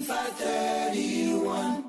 531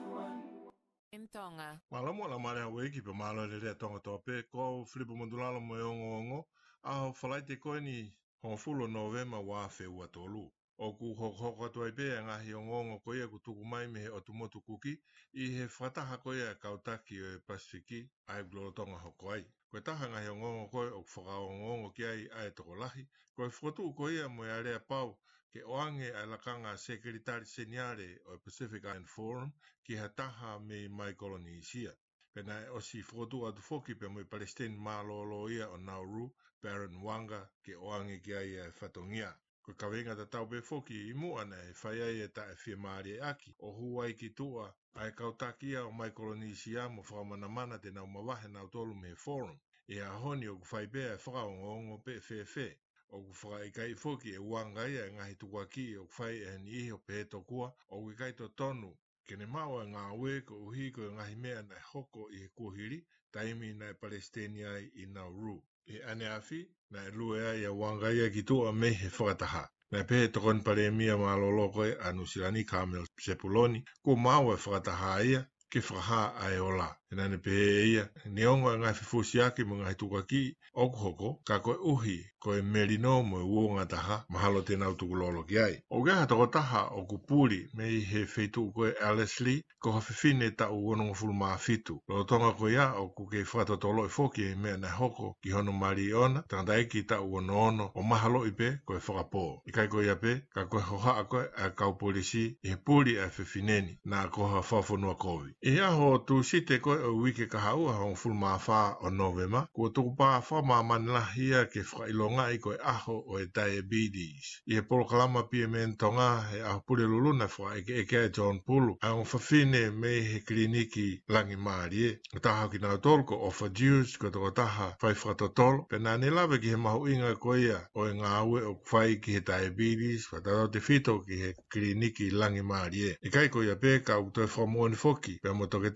Entonga. Mala mo la mare ki pe malo le tonga tope ko flipo mundulalo mo e ngo ngo. A falai te ni ho fulo novema wa fe wa tolu. O ku ho ho ko toi pe e nga hi ngo ngo ko ye ku tuku mai me o tu motu kuki i he fata ha ko ye kautaki e pasiki e ai glo tonga ho koi. Ko taha nga ngo ngo ko o fuga ngo ngo ki ai ai to lahi. Ko fotu ko ye mo ya pau ke oange a lakanga sekretari seniare o Pacific Island Forum ki ha taha me mai kolonisia. Pena e o si fotu atu foki pe mui palestine ma lolo ia o Nauru, Baron Wanga, ke oange ki aia e fatongia. Ko kawenga ta taupe foki i mua na e faya e ta e aki o huai ki tua ai kautakia o mai kolonisia mo whaamana mana te nau mawahe nau me forum. E a honi o kufaipea e whakao pe fefe o ku whakai kai fwki e wangai e ngahi tukua ki o kwhai e hini e ihi o pēto kua o ku kai to tonu. Kene mau e ngā ue ko uhi ko e ngahi mea na hoko i he kuhiri taimi na e Palestinia i ru E ane afi na e lue ai e wangai e ki tua me he whakataha. Na e pehe tokon pare mia mā lolokoe a Nusirani Kamil Sepuloni ko mau e whakataha ia ke whakaha ai o laa e nane pehe e ia. Ni ongo a ngai fifusi ake mo ngai tuka ki, oku hoko, ka koe uhi, koe merino mo e uo ngā mahalo tēnā utu kulolo ki ai. O gaha tako taha o kupuri, me i he feitu koe Alice Lee, ko hafifine ta u wono ngofuru maa fitu. Lo tonga koe ia, o kuke i whata tolo i foki e mea na hoko, ki hono mari i ona, tanda eki ta u wono ono, o mahalo i pe, koe whakapō. I kai koe ia pe, ka koe hoha a koe a kaupolisi, polisi, i he puri a fifineni, na koha whafonua kovi. I aho tu si koe o wike ka haua hong ful maa o novema, kua tuku paa faa maa manlahia ke whailonga i koe aho o e diabetes. I e polo kalama pia men tonga he aho pule luluna fwa eke eke a e John Pulu, a hong fafine me he kliniki langi maarie, o taha ki nao tol ko ofa juice, ko toko taha fai fato tol, pe nā ne lawe ki he mahu inga koe ia o e ngāwe o kwhai ki he diabetes, wa tato te fito ki he kliniki langi maarie. I e kai koe ia pe ka uktoe fwa ni foki, pe mo toke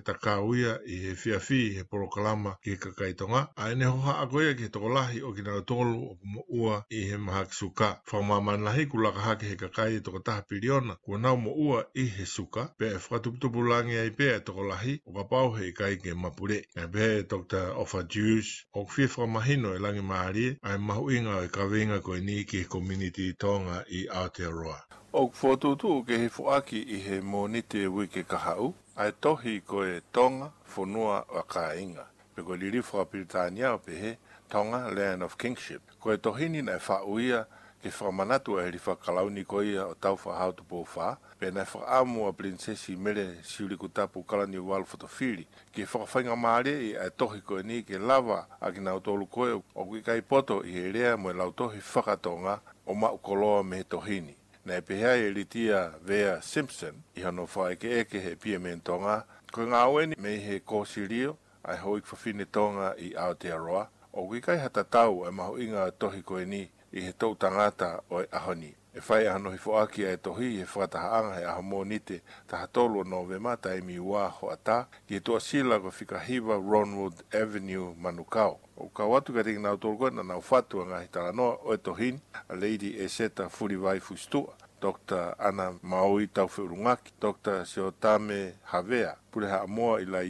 ke taka uia i he fiafi e he porokalama ki he kakaitonga. A ene hoha ako ia ki he tokolahi o ki nara tolu o kumo ua i he maha ki suka. Whamaman lahi ku laka hake he kakai i toka taha piriona kua nau mo ua i he suka. Pe e whakatuputupu langi ai pe e tokolahi o ka pau he i kai ke mapure. E pe e Dr. Ofa Jews o kwhi whamahino e langi maharie a e mahu inga o e kawinga koe ni ki he community tonga i Aotearoa. O fōtutu ke he fuaki i he mōnite wiki kahau, ai tohi ko e tonga whanua wa kāinga. Pe ko lirifo a Pritania o pehe, tonga land of kingship. Ko e tohini nei whauia ke whamanatu e rifa kalauni ko ia o tau whahau tupo whā, pe nei amu a princesi mele siuri ku tapu kalani wal whatawhiri. Ke whakawhainga maare i ai tohi ko e ni ke lava a ki nau tolu koe o kui kai poto i he rea mo e lau tohi whakatonga o maukoloa me he tohini. Nei pehea e litia Vea Simpson i hono whaike eke he pia mea tonga. Koe ngā weni mei he kōsi rio, ai hoi kwhawhine tonga i Aotearoa. O wikai hata tau e maho inga tohi koe ni i he tau tangata o e ahoni. E whai aha nohi fo e tohi e whakataha anga he aha mōnite taha tolu no vema ta e mi wā ho ata ki he tua sila whikahiva Ronwood Avenue Manukau kau ka ringa tōru koe na ufatu whātua ngā hitara noa o e tohin, a Lady Eseta Furiwai Fustua, Dr. Ana Maui Tauwhiurungaki, Dr. Seotame Havea, pureha amoa i lai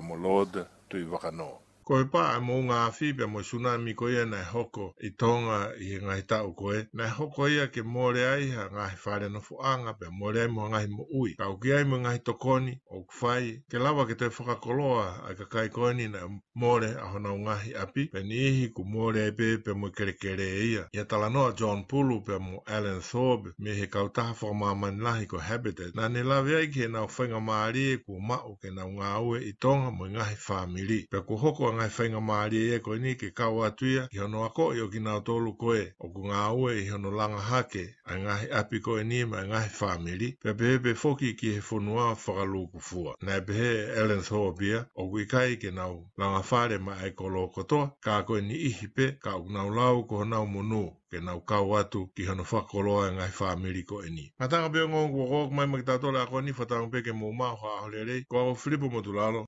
Molod pia tui wakanoa. Ko e pā e mō ngā whibia mō tsunami ko ia nei hoko i tonga i ngai tau koe. Nei hoko ia ke mōre ai ha ngāhi whare no fuanga pe mōre ai mō ngāhi mō ui. Ka uki ai mō ngāhi tokoni o kwhai. Ke lawa ke te whakakoloa a ka kai koeni nei mōre a hona o ngāhi api. Pe ni ihi ku mōre ai pe pe mō kerekere ia. Ia tala noa John Pulu pe mō Alan Thorpe me he kautaha whakamāmani lahi ko Habitat. Nā ne lawe ai ke nau whainga maari e ku mao ke nau ngā ue i tonga mō ngāhi whamiri. Pe ku hoko tonga e whainga maari e koe ni ke kau atuia i hono ako i o kina tolu koe o ku ngā ue i hono langa hake a ngahi api koe ni ma a ngahi whamiri pe pehe pe foki ki he whonua whakalu ku fua. Na e pehe Ellen Thorbia o kui kai ke nau langa whare ma e kolo kotoa ka koe ni ihipe ka u nau lau ko nau monu ke nau kau atu ki hono whakoloa e ngai whamiri ko e ni. Ma tanga ngong kua kōk mai makitatole a koni whatangu pe ke mō mā hoa ahole rei, kua o Filipo Motulalo,